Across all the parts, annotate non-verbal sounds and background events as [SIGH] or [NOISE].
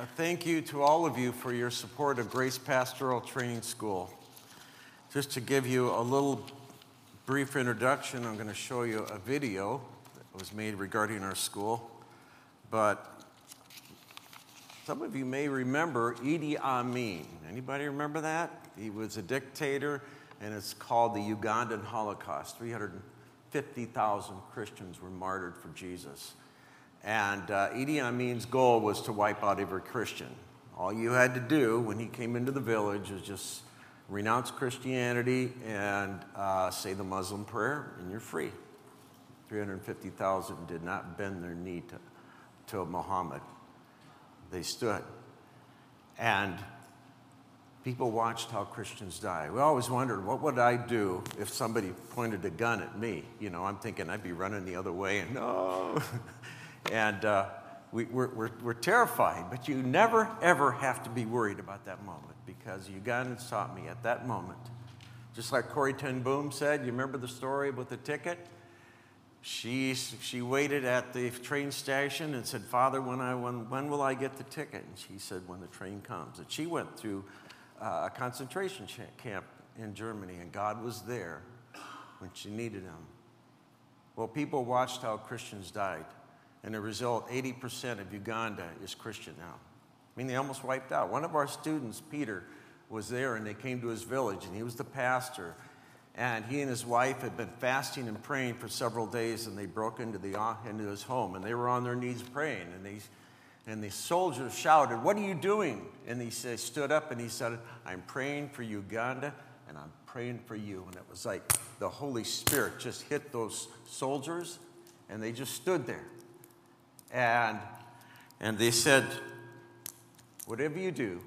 uh, thank you to all of you for your support of Grace Pastoral Training School. Just to give you a little brief introduction, I'm going to show you a video that was made regarding our school. But some of you may remember Idi Amin. Anybody remember that? He was a dictator, and it's called the Ugandan Holocaust. 350,000 Christians were martyred for Jesus. And uh, Idi Amin's goal was to wipe out every Christian. All you had to do when he came into the village was just renounce Christianity and uh, say the Muslim prayer, and you're free. 350,000 did not bend their knee to, to Muhammad. They stood. And people watched how Christians die. We always wondered, what would I do if somebody pointed a gun at me? You know, I'm thinking I'd be running the other way and [LAUGHS] no. And uh, we, are we're, we're terrified, but you never, ever have to be worried about that moment because Ugandans taught me at that moment. Just like Corrie ten Boom said, you remember the story with the ticket? She, she waited at the train station and said, Father, when, I, when, when will I get the ticket? And she said, When the train comes. And she went through uh, a concentration camp in Germany, and God was there when she needed him. Well, people watched how Christians died. And the result, 80% of Uganda is Christian now. I mean, they almost wiped out. One of our students, Peter, was there and they came to his village and he was the pastor. And he and his wife had been fasting and praying for several days and they broke into, the, uh, into his home and they were on their knees praying. And, they, and the soldiers shouted, What are you doing? And he said, stood up and he said, I'm praying for Uganda and I'm praying for you. And it was like the Holy Spirit just hit those soldiers and they just stood there. And, and they said, Whatever you do,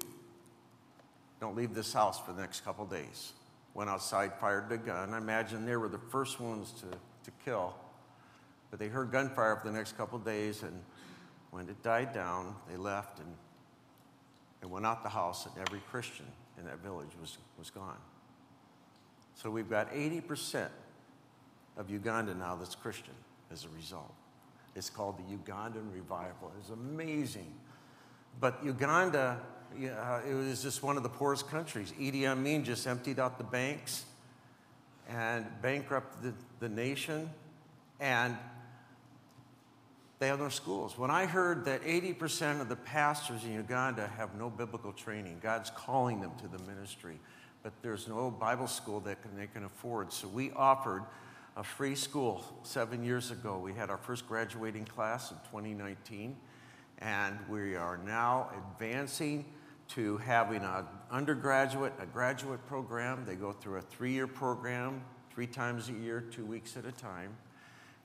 don't leave this house for the next couple days. Went outside, fired the gun. I imagine they were the first ones to, to kill. But they heard gunfire for the next couple days, and when it died down, they left and, and went out the house, and every Christian in that village was, was gone. So we've got 80% of Uganda now that's Christian as a result. It's called the Ugandan Revival. It's amazing. But Uganda, uh, it was just one of the poorest countries. Idi Amin just emptied out the banks and bankrupted the, the nation, and they have no schools. When I heard that 80% of the pastors in Uganda have no biblical training, God's calling them to the ministry, but there's no Bible school that can, they can afford. So we offered a free school seven years ago. We had our first graduating class in 2019, and we are now advancing to having an undergraduate, a graduate program. They go through a three year program, three times a year, two weeks at a time,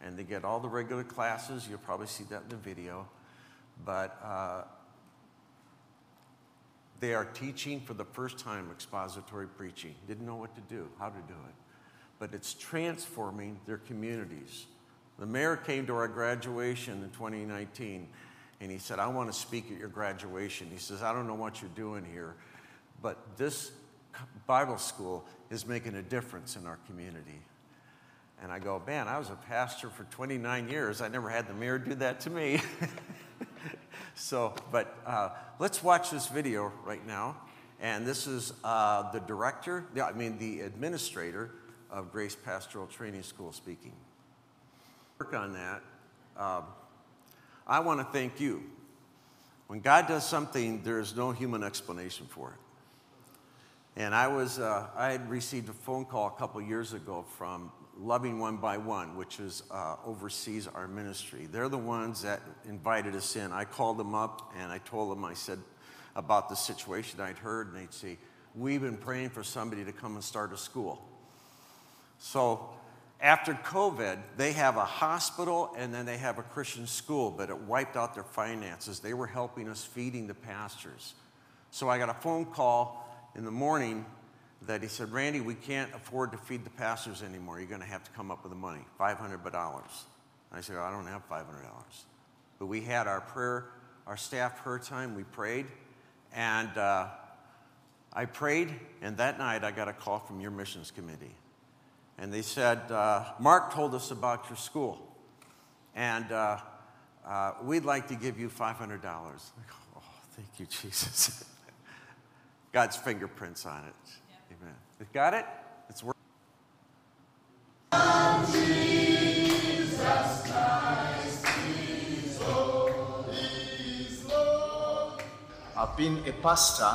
and they get all the regular classes. You'll probably see that in the video. But uh, they are teaching for the first time expository preaching. Didn't know what to do, how to do it but it's transforming their communities. The mayor came to our graduation in 2019 and he said, I want to speak at your graduation. He says, I don't know what you're doing here, but this Bible school is making a difference in our community. And I go, man, I was a pastor for 29 years. I never had the mayor do that to me. [LAUGHS] so, but uh, let's watch this video right now. And this is uh, the director, I mean, the administrator of Grace Pastoral Training School speaking. Work on that. Um, I want to thank you. When God does something, there is no human explanation for it. And I was, uh, I had received a phone call a couple years ago from Loving One by One, which is uh, oversees our ministry. They're the ones that invited us in. I called them up and I told them, I said about the situation I'd heard, and they'd say, "We've been praying for somebody to come and start a school." So after COVID, they have a hospital and then they have a Christian school, but it wiped out their finances. They were helping us feeding the pastors. So I got a phone call in the morning that he said, Randy, we can't afford to feed the pastors anymore. You're going to have to come up with the money, $500. I said, I don't have $500. But we had our prayer, our staff prayer time, we prayed, and uh, I prayed, and that night I got a call from your missions committee and they said, uh, Mark told us about your school, and uh, uh, we'd like to give you $500. Oh, Thank you, Jesus. [LAUGHS] God's fingerprints on it. Yeah. Amen. Got it? It's working. I've been a pastor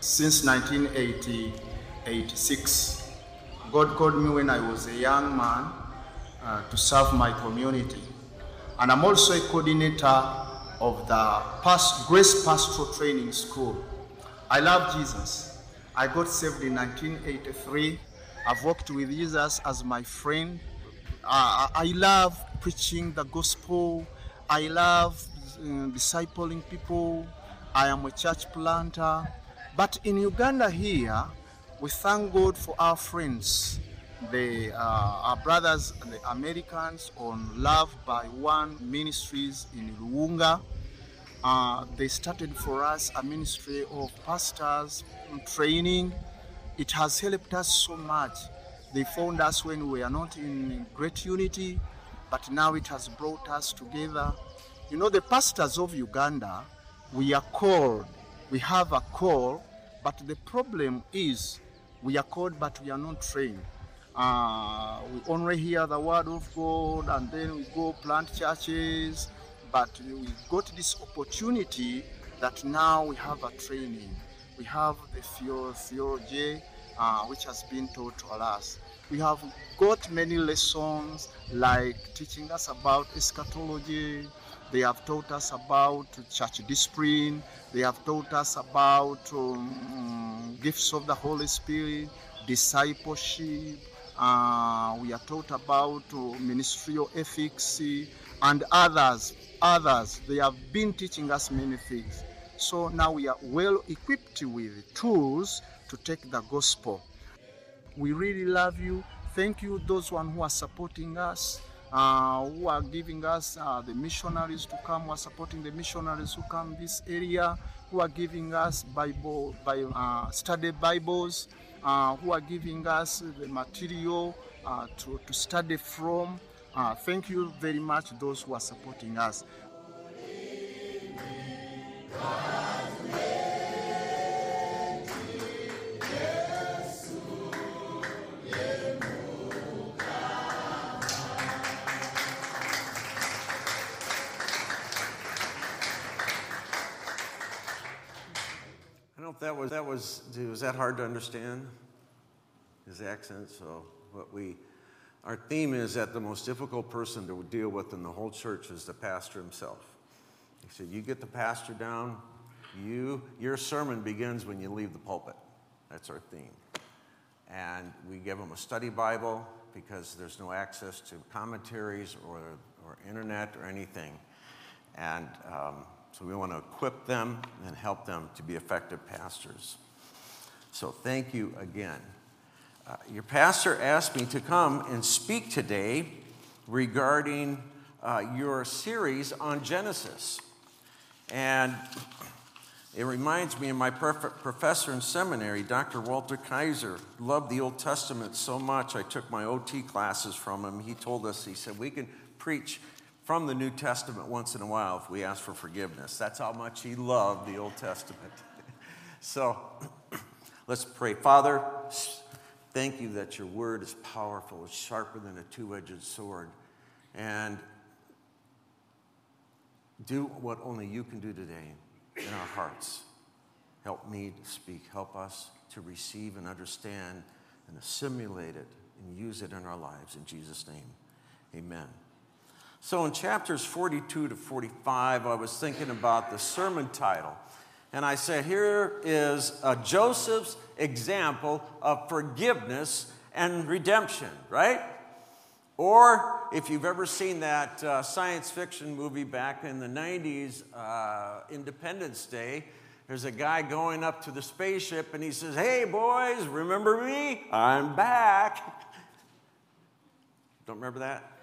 since 1986. God called me when I was a young man uh, to serve my community. And I'm also a coordinator of the Past- Grace Pastoral Training School. I love Jesus. I got saved in 1983. I've worked with Jesus as my friend. Uh, I love preaching the gospel. I love uh, discipling people. I am a church planter. But in Uganda here, we thank God for our friends, the, uh, our brothers, the Americans on Love by One Ministries in Luunga. Uh, they started for us a ministry of pastors training. It has helped us so much. They found us when we are not in great unity, but now it has brought us together. You know, the pastors of Uganda, we are called, we have a call, but the problem is we are called, but we are not trained. Uh, we only hear the word of God and then we go plant churches, but we got this opportunity that now we have a training. We have the theo- theology, uh, which has been taught to us. We have got many lessons like teaching us about eschatology. They have taught us about church discipline. They have taught us about um, gifts of the Holy Spirit, discipleship. Uh, we are taught about uh, ministerial ethics and others. Others. They have been teaching us many things. So now we are well equipped with tools to take the gospel. We really love you. Thank you, those one who are supporting us, uh, who are giving us uh, the missionaries to come, who are supporting the missionaries who come this area, who are giving us Bible, Bible uh, study Bibles, uh, who are giving us the material uh, to, to study from. Uh, thank you very much, those who are supporting us. Was that was was that hard to understand his accent. So what we our theme is that the most difficult person to deal with in the whole church is the pastor himself. He said, "You get the pastor down, you your sermon begins when you leave the pulpit." That's our theme, and we give them a study Bible because there's no access to commentaries or or internet or anything, and. Um, so we want to equip them and help them to be effective pastors. So thank you again. Uh, your pastor asked me to come and speak today regarding uh, your series on Genesis. And it reminds me of my prof- professor in seminary, Dr. Walter Kaiser. Loved the Old Testament so much, I took my OT classes from him. He told us, he said, we can preach from the New Testament once in a while if we ask for forgiveness. That's how much he loved the Old Testament. [LAUGHS] so [CLEARS THROAT] let's pray. Father, thank you that your word is powerful, it's sharper than a two edged sword. And do what only you can do today in our hearts. Help me to speak. Help us to receive and understand and assimilate it and use it in our lives. In Jesus' name, amen. So, in chapters 42 to 45, I was thinking about the sermon title. And I said, here is a Joseph's example of forgiveness and redemption, right? Or if you've ever seen that uh, science fiction movie back in the 90s, uh, Independence Day, there's a guy going up to the spaceship and he says, Hey, boys, remember me? I'm back. [LAUGHS] Don't remember that?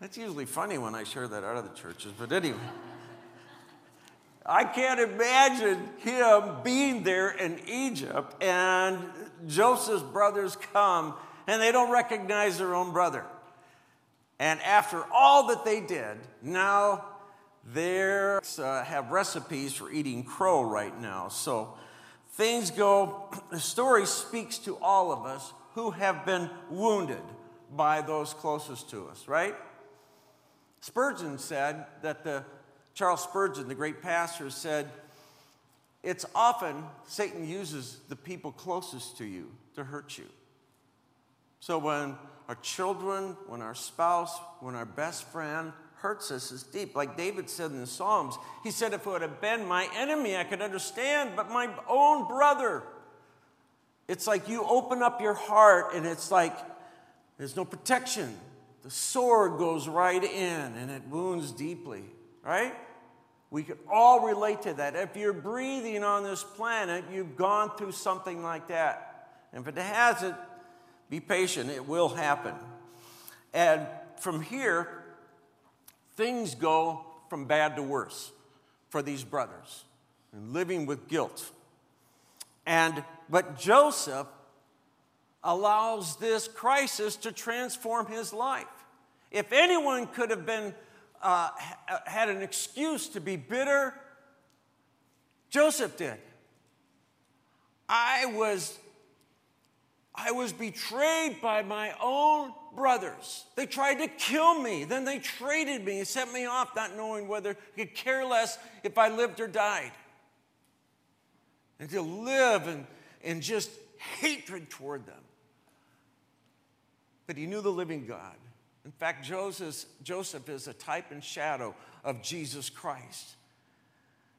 That's usually funny when I share that out of the churches, but anyway. I can't imagine him being there in Egypt and Joseph's brothers come and they don't recognize their own brother. And after all that they did, now They uh, have recipes for eating crow right now. So things go, the story speaks to all of us who have been wounded by those closest to us, right? Spurgeon said that the, Charles Spurgeon, the great pastor, said, it's often Satan uses the people closest to you to hurt you. So when our children, when our spouse, when our best friend hurts us, it's deep. Like David said in the Psalms, he said, If it would have been my enemy, I could understand, but my own brother. It's like you open up your heart and it's like there's no protection. The sword goes right in and it wounds deeply, right? We can all relate to that. If you're breathing on this planet, you've gone through something like that. And if it hasn't, be patient, it will happen. And from here, things go from bad to worse for these brothers and living with guilt. And but Joseph allows this crisis to transform his life. If anyone could have been uh, had an excuse to be bitter, Joseph did. I was I was betrayed by my own brothers. They tried to kill me. Then they traded me and sent me off, not knowing whether I could care less if I lived or died. And to live in, in just hatred toward them. But he knew the living God. In fact, Joseph, Joseph is a type and shadow of Jesus Christ.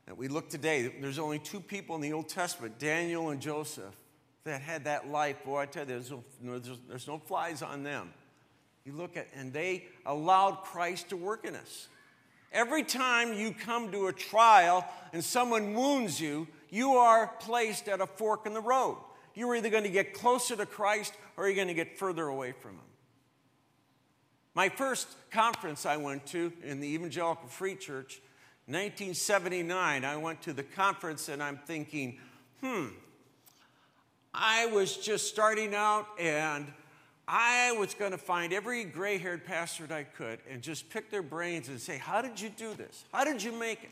And we look today, there's only two people in the Old Testament, Daniel and Joseph that had that life, boy, I tell you, there's no, there's, there's no flies on them. You look at, and they allowed Christ to work in us. Every time you come to a trial and someone wounds you, you are placed at a fork in the road. You're either going to get closer to Christ or you're going to get further away from Him. My first conference I went to in the Evangelical Free Church, 1979, I went to the conference and I'm thinking, hmm, I was just starting out and I was going to find every gray haired pastor that I could and just pick their brains and say, How did you do this? How did you make it?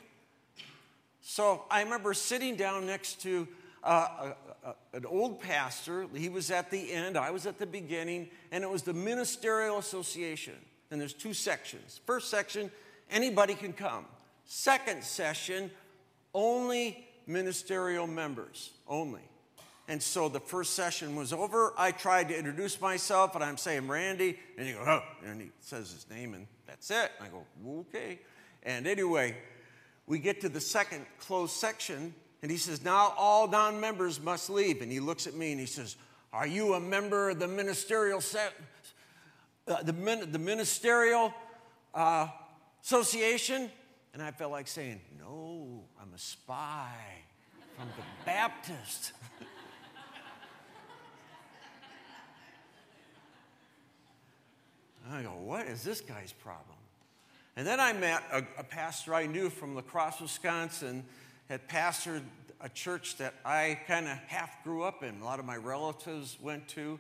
So I remember sitting down next to uh, a, a, an old pastor. He was at the end, I was at the beginning, and it was the Ministerial Association. And there's two sections. First section, anybody can come. Second session, only ministerial members, only. And so the first session was over. I tried to introduce myself, and I'm saying Randy, and he goes, oh, and he says his name, and that's it. I go, okay. And anyway, we get to the second closed section, and he says, now all non members must leave. And he looks at me and he says, Are you a member of the ministerial set? Uh, the, the ministerial uh, association? And I felt like saying, No, I'm a spy from the [LAUGHS] Baptist. I go, what is this guy's problem? And then I met a, a pastor I knew from La Crosse, Wisconsin, had pastored a church that I kind of half grew up in. A lot of my relatives went to,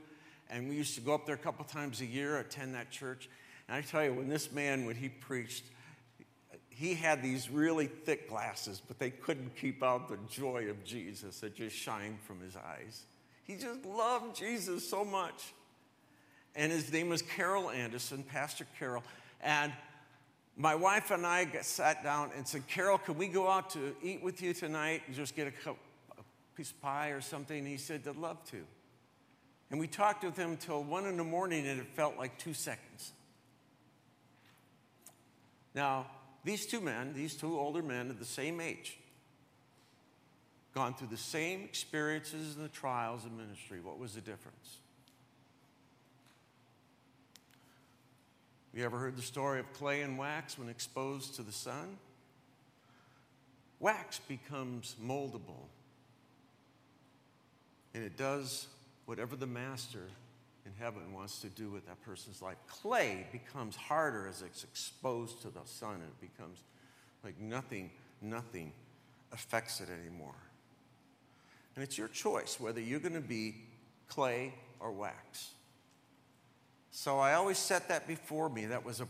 and we used to go up there a couple times a year, attend that church. And I tell you, when this man, when he preached, he had these really thick glasses, but they couldn't keep out the joy of Jesus that just shined from his eyes. He just loved Jesus so much and his name was Carol Anderson, Pastor Carol. And my wife and I sat down and said, Carol, can we go out to eat with you tonight and just get a, piece of pie or something? And he said, I'd love to. And we talked with him until one in the morning, and it felt like two seconds. Now, these two men, these two older men of the same age, gone through the same experiences and the trials of ministry. What was the difference? You ever heard the story of clay and wax when exposed to the sun? Wax becomes moldable, and it does whatever the master in heaven wants to do with that person's life. Clay becomes harder as it's exposed to the sun, and it becomes like nothing, nothing affects it anymore. And it's your choice whether you're going to be clay or wax. So I always set that before me. That was a,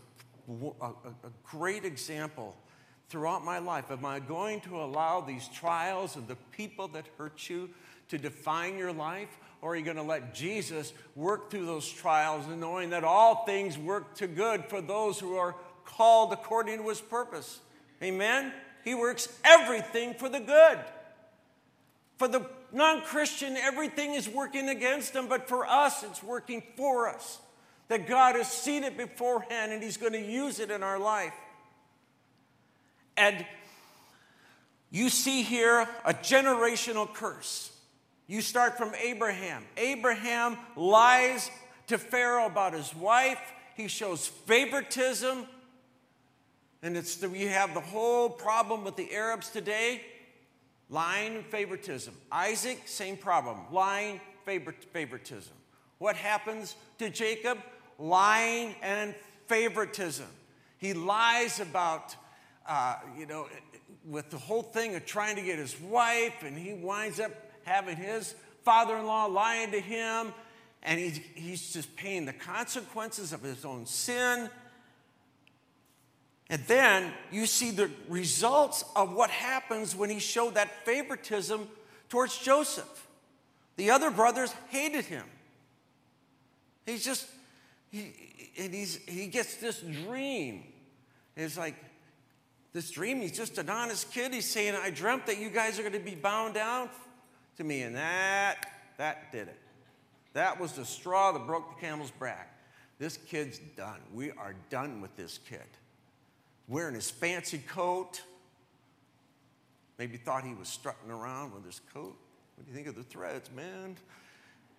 a, a great example throughout my life? Am I going to allow these trials and the people that hurt you to define your life? Or are you going to let Jesus work through those trials and knowing that all things work to good for those who are called according to his purpose? Amen? He works everything for the good. For the non Christian, everything is working against them, but for us, it's working for us. That God has seen it beforehand and He's going to use it in our life. And you see here a generational curse. You start from Abraham. Abraham lies to Pharaoh about his wife. He shows favoritism. And it's the, we have the whole problem with the Arabs today lying and favoritism. Isaac, same problem lying, favoritism. What happens to Jacob? Lying and favoritism. He lies about, uh, you know, with the whole thing of trying to get his wife, and he winds up having his father in law lying to him, and he's, he's just paying the consequences of his own sin. And then you see the results of what happens when he showed that favoritism towards Joseph. The other brothers hated him. He's just, he, and he's, he gets this dream. It's like, this dream, he's just an honest kid. He's saying, I dreamt that you guys are going to be bound down to me. And that, that did it. That was the straw that broke the camel's back. This kid's done. We are done with this kid. Wearing his fancy coat. Maybe thought he was strutting around with his coat. What do you think of the threads, man?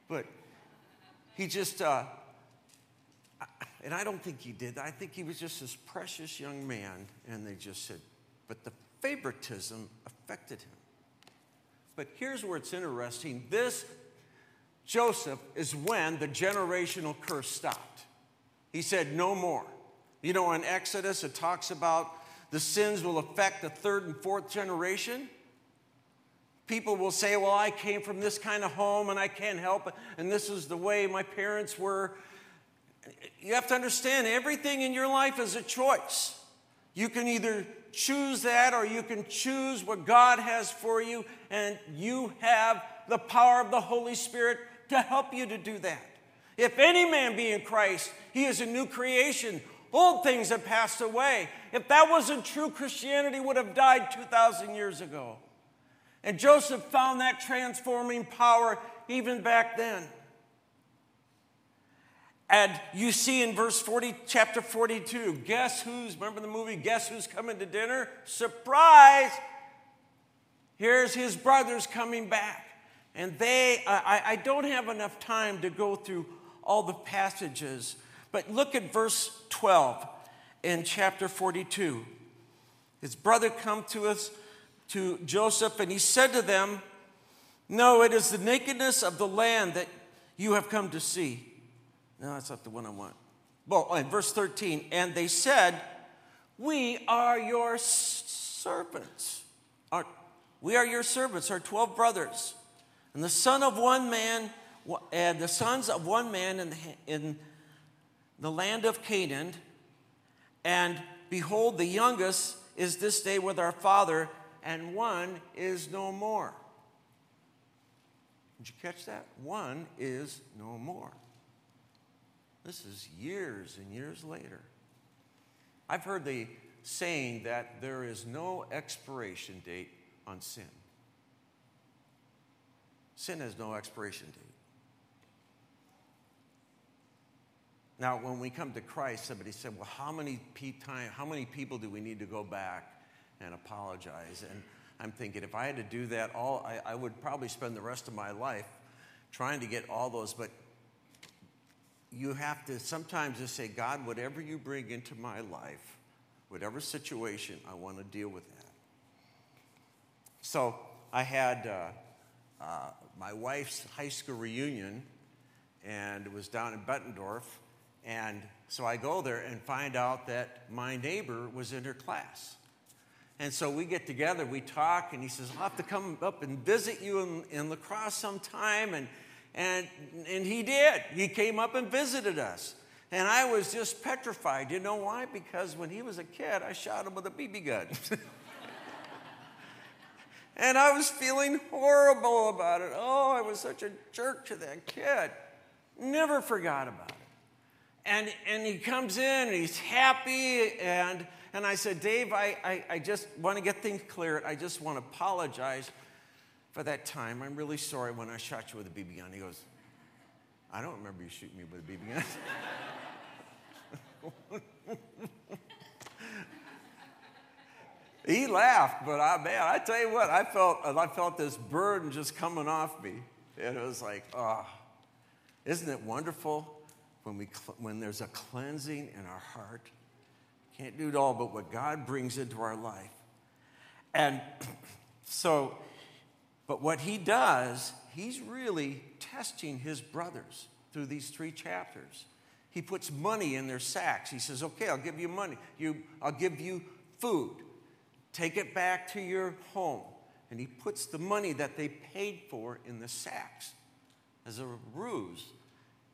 But he just, uh, and I don't think he did. I think he was just this precious young man, and they just said, but the favoritism affected him. But here's where it's interesting this Joseph is when the generational curse stopped. He said, No more. You know, in Exodus, it talks about the sins will affect the third and fourth generation. People will say, Well, I came from this kind of home and I can't help it, and this is the way my parents were. You have to understand everything in your life is a choice. You can either choose that or you can choose what God has for you, and you have the power of the Holy Spirit to help you to do that. If any man be in Christ, he is a new creation. Old things have passed away. If that wasn't true, Christianity would have died 2,000 years ago. And Joseph found that transforming power even back then. And you see in verse 40, chapter 42, guess who's, remember the movie, Guess Who's Coming to Dinner? Surprise! Here's his brothers coming back. And they, I, I don't have enough time to go through all the passages, but look at verse 12 in chapter 42. His brother come to us, to Joseph, and he said to them, No, it is the nakedness of the land that you have come to see. No, that's not the one I want. Well, in verse 13, and they said, We are your servants. Our, we are your servants, our 12 brothers. And the son of one man, and the sons of one man in the, in the land of Canaan. And behold, the youngest is this day with our father, and one is no more. Did you catch that? One is no more. This is years and years later. I've heard the saying that there is no expiration date on sin. Sin has no expiration date. Now, when we come to Christ, somebody said, Well, how many, time, how many people do we need to go back and apologize? And I'm thinking, if I had to do that, all I, I would probably spend the rest of my life trying to get all those. But you have to sometimes just say, God, whatever you bring into my life, whatever situation, I want to deal with that. So I had uh, uh, my wife's high school reunion, and it was down in Bettendorf. And so I go there and find out that my neighbor was in her class. And so we get together, we talk, and he says, I'll have to come up and visit you in, in La Crosse sometime. And and, and he did. He came up and visited us. And I was just petrified. You know why? Because when he was a kid, I shot him with a BB gun. [LAUGHS] and I was feeling horrible about it. Oh, I was such a jerk to that kid. Never forgot about it. And, and he comes in and he's happy. And, and I said, Dave, I, I, I just want to get things clear. I just want to apologize for that time. I'm really sorry when I shot you with a BB gun. He goes, I don't remember you shooting me with a BB gun. [LAUGHS] he laughed, but I man, I tell you what, I felt I felt this burden just coming off me, and it was like, oh, isn't it wonderful when we when there's a cleansing in our heart? Can't do it all, but what God brings into our life, and [CLEARS THROAT] so, but what He does, He's really testing His brothers through these three chapters. He puts money in their sacks. He says, Okay, I'll give you money. You, I'll give you food. Take it back to your home. And he puts the money that they paid for in the sacks as a ruse.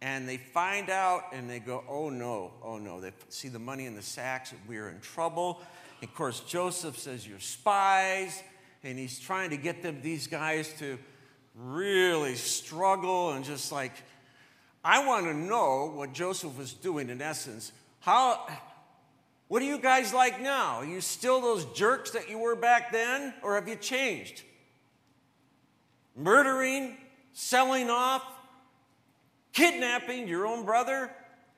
And they find out and they go, Oh no, oh no. They see the money in the sacks, we're in trouble. And of course, Joseph says, You're spies. And he's trying to get them, these guys to really struggle and just like I want to know what Joseph was doing in essence. How, what are you guys like now? Are you still those jerks that you were back then, or have you changed? Murdering, selling off, kidnapping your own brother,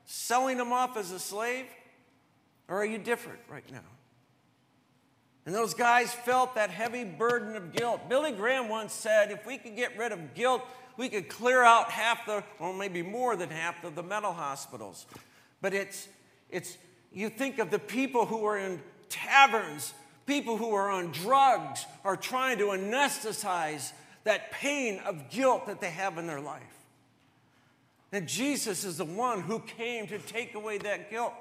selling him off as a slave? Or are you different right now? And those guys felt that heavy burden of guilt. Billy Graham once said if we could get rid of guilt, we could clear out half the, or maybe more than half of the mental hospitals. But it's, it's, you think of the people who are in taverns, people who are on drugs, are trying to anesthetize that pain of guilt that they have in their life. And Jesus is the one who came to take away that guilt.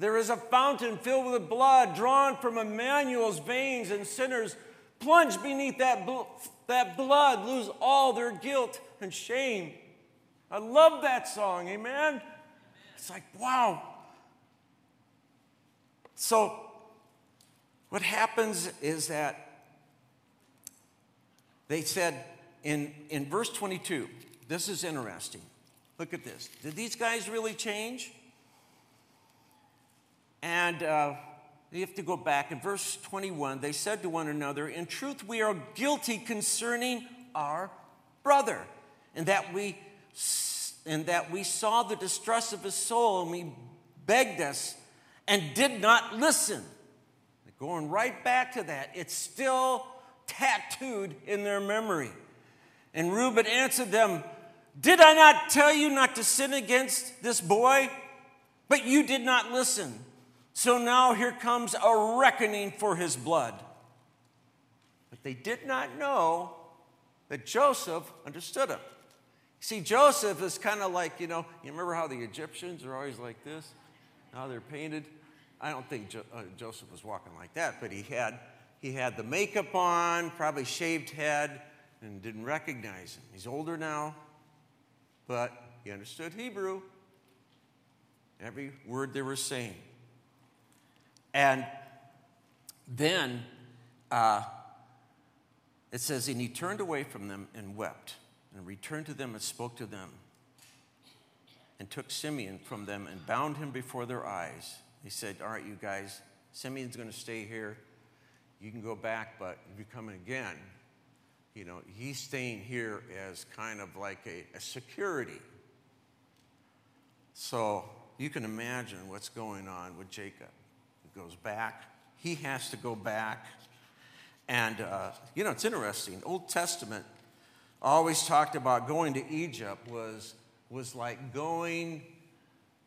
There is a fountain filled with blood drawn from Emmanuel's veins, and sinners plunge beneath that, that blood lose all their guilt and shame. I love that song, amen? It's like, wow. So, what happens is that they said in, in verse 22, this is interesting. Look at this. Did these guys really change? And uh, you have to go back. In verse 21, they said to one another, In truth, we are guilty concerning our brother, and that we and that we saw the distress of his soul, and we begged us and did not listen. Going right back to that, it's still tattooed in their memory. And Reuben answered them, Did I not tell you not to sin against this boy? But you did not listen. So now here comes a reckoning for his blood. But they did not know that Joseph understood him. See, Joseph is kind of like, you know, you remember how the Egyptians are always like this? How they're painted? I don't think jo- uh, Joseph was walking like that, but he had, he had the makeup on, probably shaved head, and didn't recognize him. He's older now, but he understood Hebrew, every word they were saying. And then uh, it says, And he turned away from them and wept, and returned to them and spoke to them, and took Simeon from them and bound him before their eyes. He said, All right, you guys, Simeon's going to stay here. You can go back, but if you're coming again, you know, he's staying here as kind of like a, a security. So you can imagine what's going on with Jacob goes back. He has to go back. And, uh, you know, it's interesting. Old Testament always talked about going to Egypt was, was like going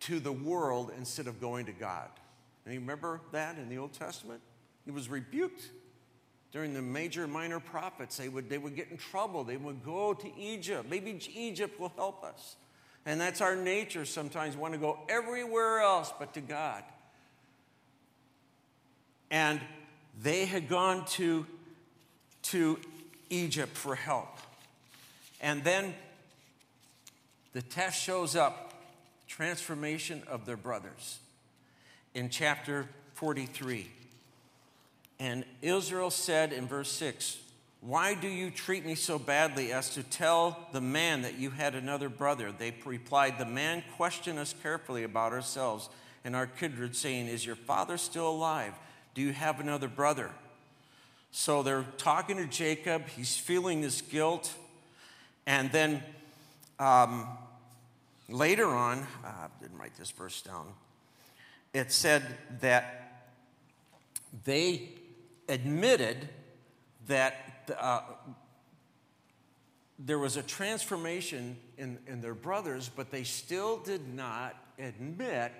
to the world instead of going to God. And you remember that in the Old Testament? He was rebuked during the major minor prophets. They would, they would get in trouble. They would go to Egypt. Maybe Egypt will help us. And that's our nature sometimes, we want to go everywhere else but to God. And they had gone to, to Egypt for help. And then the test shows up transformation of their brothers in chapter 43. And Israel said in verse 6, Why do you treat me so badly as to tell the man that you had another brother? They replied, The man questioned us carefully about ourselves and our kindred, saying, Is your father still alive? Do you have another brother? So they're talking to Jacob. He's feeling this guilt. And then um, later on, uh, I didn't write this verse down, it said that they admitted that uh, there was a transformation in, in their brothers, but they still did not admit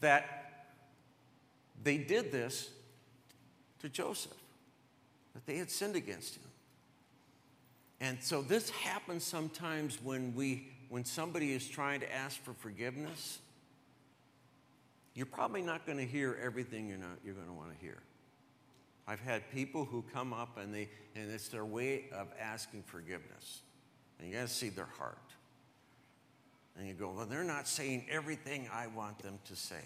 that they did this to Joseph, that they had sinned against him. And so this happens sometimes when we when somebody is trying to ask for forgiveness. You're probably not going to hear everything you're, not, you're going to want to hear. I've had people who come up and, they, and it's their way of asking forgiveness. And you got to see their heart. And you go, well, they're not saying everything I want them to say.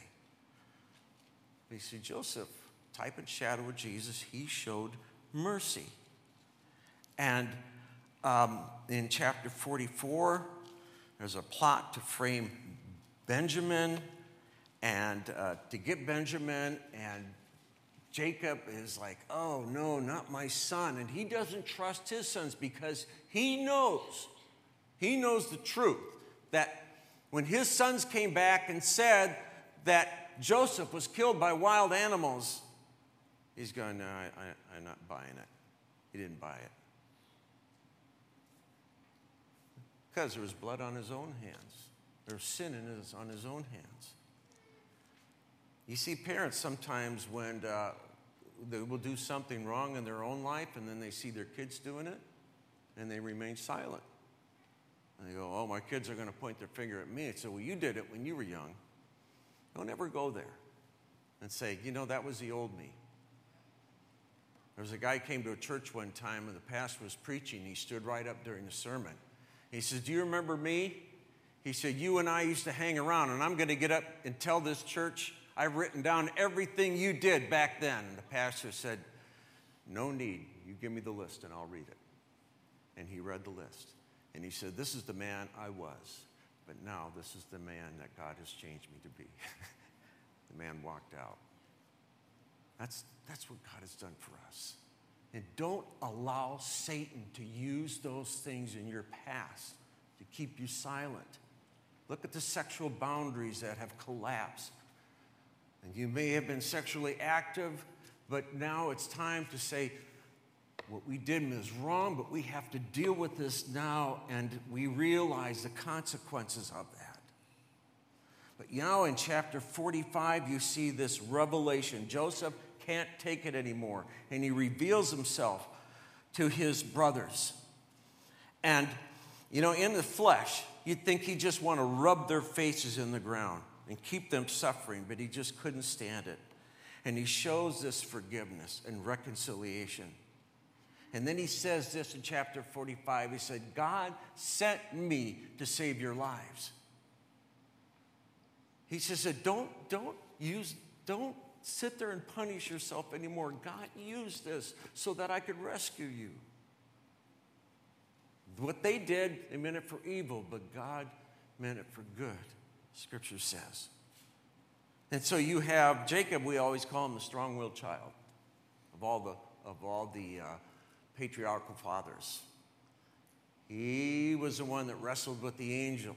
You see, Joseph, type and shadow of Jesus, he showed mercy. And um, in chapter 44, there's a plot to frame Benjamin and uh, to get Benjamin, and Jacob is like, oh no, not my son. And he doesn't trust his sons because he knows, he knows the truth that when his sons came back and said that Joseph was killed by wild animals, he's going, no, I, I, I'm not buying it. He didn't buy it. Because there was blood on his own hands. There was sin in his, on his own hands. You see, parents sometimes, when uh, they will do something wrong in their own life and then they see their kids doing it and they remain silent. And they go, Oh, my kids are going to point their finger at me and say, Well, you did it when you were young. Don't ever go there and say, You know, that was the old me. There was a guy came to a church one time and the pastor was preaching. He stood right up during the sermon. He says, Do you remember me? He said, You and I used to hang around, and I'm going to get up and tell this church I've written down everything you did back then. And the pastor said, No need. You give me the list and I'll read it. And he read the list. And he said, This is the man I was, but now this is the man that God has changed me to be. [LAUGHS] the man walked out. That's, that's what God has done for us. And don't allow Satan to use those things in your past to keep you silent. Look at the sexual boundaries that have collapsed and you may have been sexually active, but now it's time to say, what we did was wrong, but we have to deal with this now, and we realize the consequences of that. But now in chapter 45, you see this revelation. Joseph can't take it anymore, and he reveals himself to his brothers. And, you know, in the flesh, you'd think he just want to rub their faces in the ground and keep them suffering, but he just couldn't stand it. And he shows this forgiveness and reconciliation. And then he says this in chapter 45 he said, God sent me to save your lives. He says, don't, don't use, don't sit there and punish yourself anymore. God used this so that I could rescue you. What they did, they meant it for evil, but God meant it for good. Scripture says. And so you have Jacob, we always call him the strong willed child of all the, of all the uh, patriarchal fathers. He was the one that wrestled with the angel.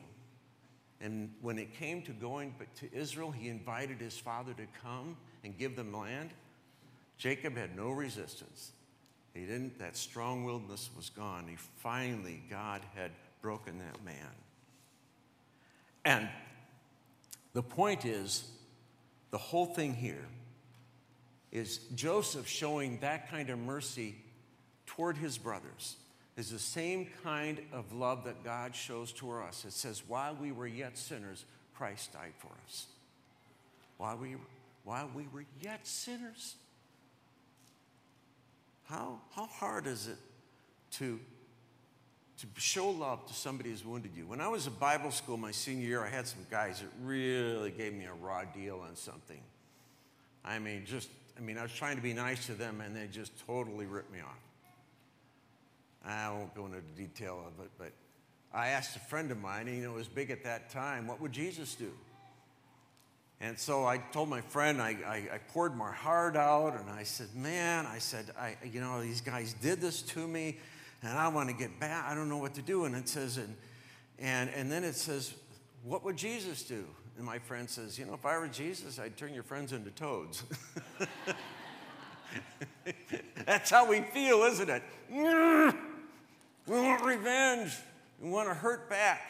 And when it came to going to Israel, he invited his father to come and give them land. Jacob had no resistance. He didn't, that strong willedness was gone. He finally, God had broken that man. And the point is, the whole thing here is Joseph showing that kind of mercy toward his brothers is the same kind of love that God shows toward us. It says, while we were yet sinners, Christ died for us. While we, while we were yet sinners. How, how hard is it to to show love to somebody who's wounded you. When I was at Bible school my senior year, I had some guys that really gave me a raw deal on something. I mean, just, I mean, I was trying to be nice to them and they just totally ripped me off. Won't go into the detail of it, but I asked a friend of mine, and you know, it was big at that time, what would Jesus do? And so I told my friend, I, I, I, poured my heart out, and I said, Man, I said, I, you know, these guys did this to me, and I want to get back. I don't know what to do. And it says, and, and, and then it says, What would Jesus do? And my friend says, You know, if I were Jesus, I'd turn your friends into toads. [LAUGHS] That's how we feel, isn't it? [LAUGHS] We want revenge. We want to hurt back.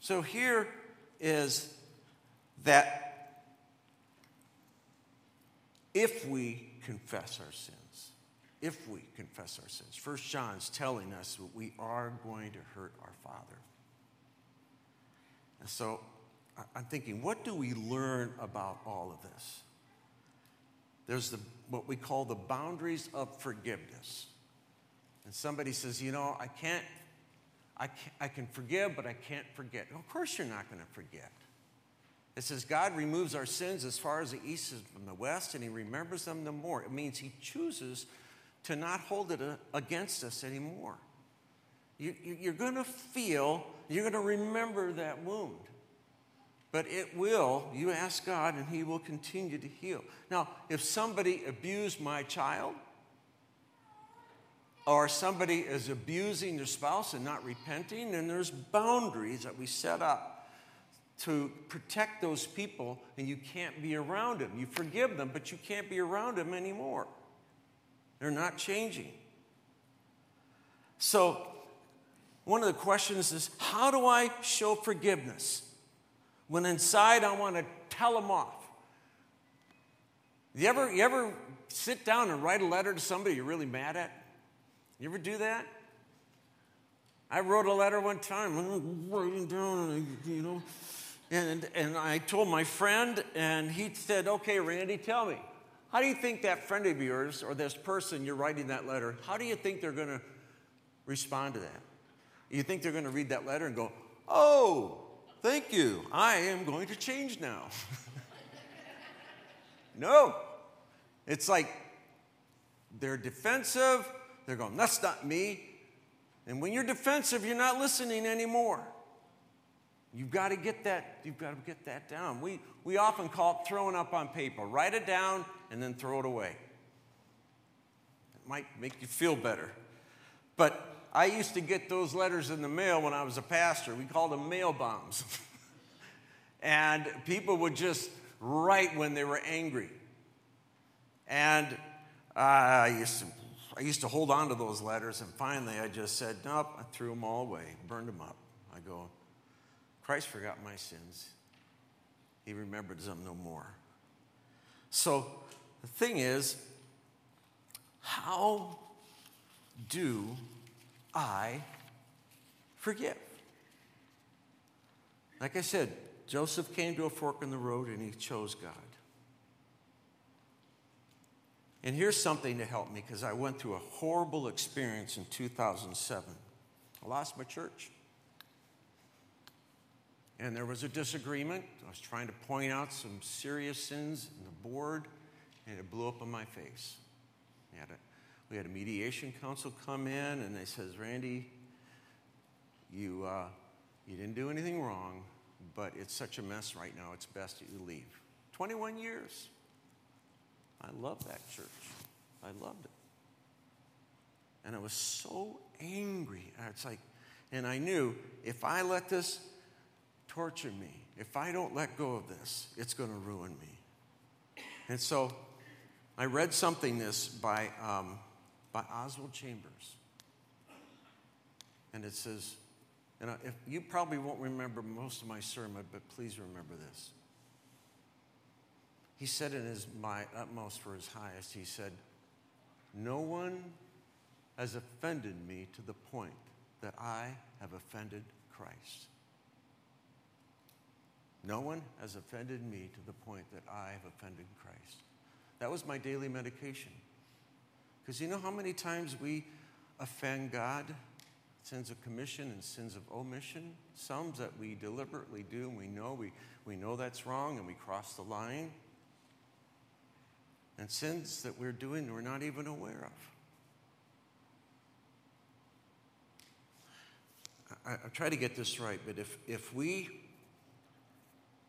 So here is that if we confess our sins, if we confess our sins, First John's telling us that we are going to hurt our Father. And so I'm thinking, what do we learn about all of this? There's the, what we call the boundaries of forgiveness. And somebody says, you know, I can't, I, can I can forgive, but I can't forget. Of course, you're not going to forget. It says God removes our sins as far as the east is from the west, and He remembers them no more. It means He chooses to not hold it against us anymore. You, you're going to feel, you're going to remember that wound. But it will, you ask God, and He will continue to heal. Now, if somebody abused my child, or somebody is abusing their spouse and not repenting, then there's boundaries that we set up to protect those people, and you can't be around them. You forgive them, but you can't be around them anymore. They're not changing. So, one of the questions is how do I show forgiveness when inside I want to tell them off? You ever, you ever sit down and write a letter to somebody you're really mad at? You ever do that? I wrote a letter one time, oh, writing down, you know, and, and I told my friend, and he said, Okay, Randy, tell me, how do you think that friend of yours or this person you're writing that letter, how do you think they're going to respond to that? You think they're going to read that letter and go, Oh, thank you, I am going to change now? [LAUGHS] no. It's like they're defensive they're going, that's not me. And when you're defensive, you're not listening anymore. You've got to get that, you've got to get that down. We, we often call it throwing up on paper. Write it down and then throw it away. It might make you feel better. But I used to get those letters in the mail when I was a pastor. We called them mail bombs. [LAUGHS] and people would just write when they were angry. And uh, I used to I used to hold on to those letters, and finally I just said, Nope, I threw them all away, burned them up. I go, Christ forgot my sins. He remembered them no more. So the thing is, how do I forgive? Like I said, Joseph came to a fork in the road and he chose God. And here's something to help me because I went through a horrible experience in 2007. I lost my church. And there was a disagreement. I was trying to point out some serious sins in the board, and it blew up in my face. We had a, we had a mediation council come in, and they says, Randy, you, uh, you didn't do anything wrong, but it's such a mess right now, it's best that you leave. 21 years. I loved that church. I loved it. And I was so angry. It's like, and I knew if I let this torture me, if I don't let go of this, it's going to ruin me. And so I read something this by, um, by Oswald Chambers. And it says, and if, you probably won't remember most of my sermon, but please remember this. He said in his my utmost for his highest, he said, No one has offended me to the point that I have offended Christ. No one has offended me to the point that I have offended Christ. That was my daily medication. Because you know how many times we offend God, sins of commission and sins of omission, some that we deliberately do and we know we, we know that's wrong and we cross the line, and sins that we're doing we're not even aware of. I, I try to get this right, but if, if we,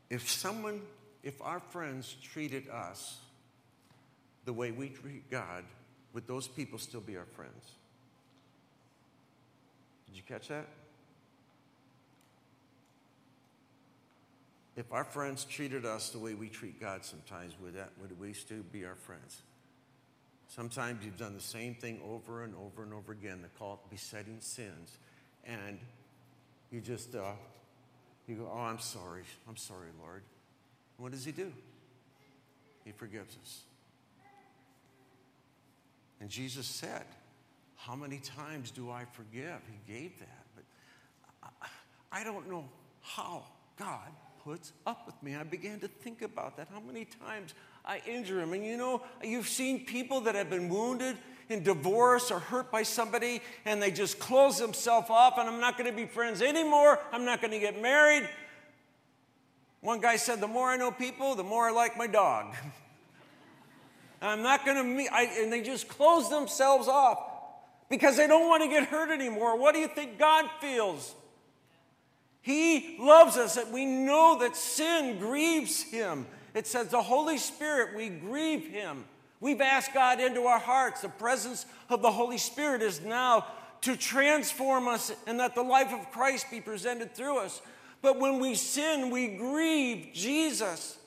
if someone, if our friends treated us the way we treat God, would those people still be our friends? Did you catch that? If our friends treated us the way we treat God sometimes, would, that, would we still be our friends? Sometimes you've done the same thing over and over and over again. They call it besetting sins. And you just, uh, you go, oh, I'm sorry. I'm sorry, Lord. What does he do? He forgives us. And Jesus said, How many times do I forgive? He gave that. But I don't know how God puts up with me. I began to think about that. How many times I injure him. And you know, you've seen people that have been wounded in divorce or hurt by somebody and they just close themselves off and I'm not going to be friends anymore. I'm not going to get married. One guy said, The more I know people, the more I like my dog. [LAUGHS] I'm not going to meet, I, and they just close themselves off because they don't want to get hurt anymore. What do you think God feels? He loves us, and we know that sin grieves Him. It says, the Holy Spirit, we grieve Him. We've asked God into our hearts. The presence of the Holy Spirit is now to transform us and that the life of Christ be presented through us. But when we sin, we grieve Jesus,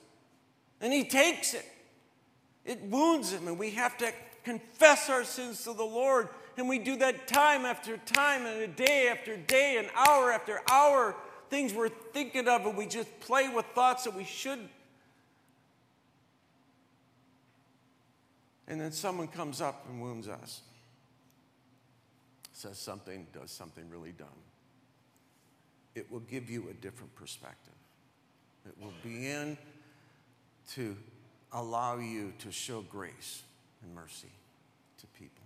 and He takes it. It wounds him, and we have to confess our sins to the Lord. And we do that time after time, and a day after day, and hour after hour. Things we're thinking of, and we just play with thoughts that we shouldn't. And then someone comes up and wounds us, says something, does something really dumb. It will give you a different perspective. It will begin to allow you to show grace and mercy to people.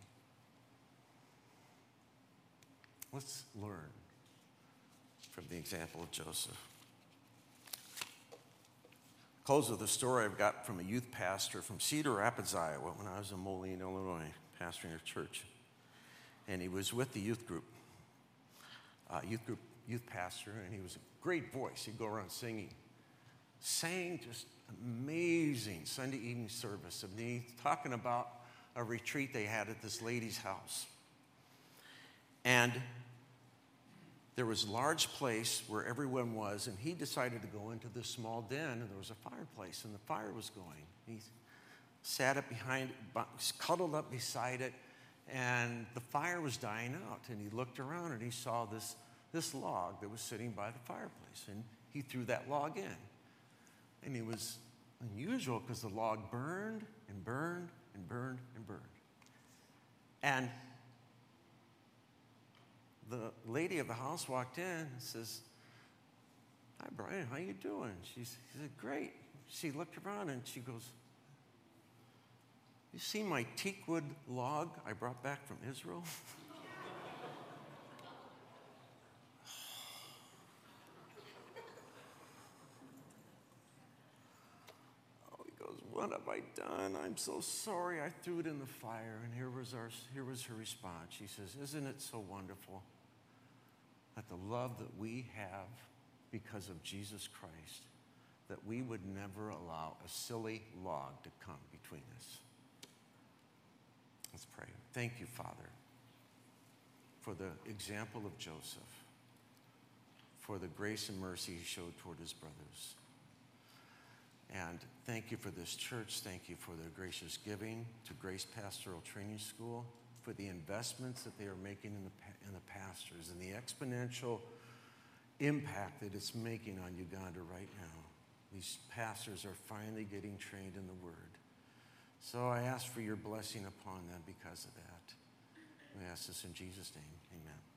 Let's learn from the example of Joseph. Close with a story I've got from a youth pastor from Cedar Rapids, Iowa, when I was in Moline, Illinois, pastoring a church. And he was with the youth group, uh, youth group, youth pastor, and he was a great voice. He'd go around singing, sang just amazing Sunday evening service of me talking about a retreat they had at this lady's house. And there was a large place where everyone was, and he decided to go into this small den, and there was a fireplace, and the fire was going. He sat up behind, cuddled up beside it, and the fire was dying out. And he looked around and he saw this, this log that was sitting by the fireplace, and he threw that log in. And it was unusual because the log burned and burned and burned and burned. And the lady of the house walked in and says, Hi, Brian, how you doing? She said, Great. She looked around and she goes, You see my teakwood log I brought back from Israel? [LAUGHS] What have I done? I'm so sorry. I threw it in the fire. And here was, our, here was her response. She says, Isn't it so wonderful that the love that we have because of Jesus Christ, that we would never allow a silly log to come between us? Let's pray. Thank you, Father, for the example of Joseph, for the grace and mercy he showed toward his brothers. And thank you for this church. Thank you for their gracious giving to Grace Pastoral Training School, for the investments that they are making in the, in the pastors and the exponential impact that it's making on Uganda right now. These pastors are finally getting trained in the Word. So I ask for your blessing upon them because of that. We ask this in Jesus' name. Amen.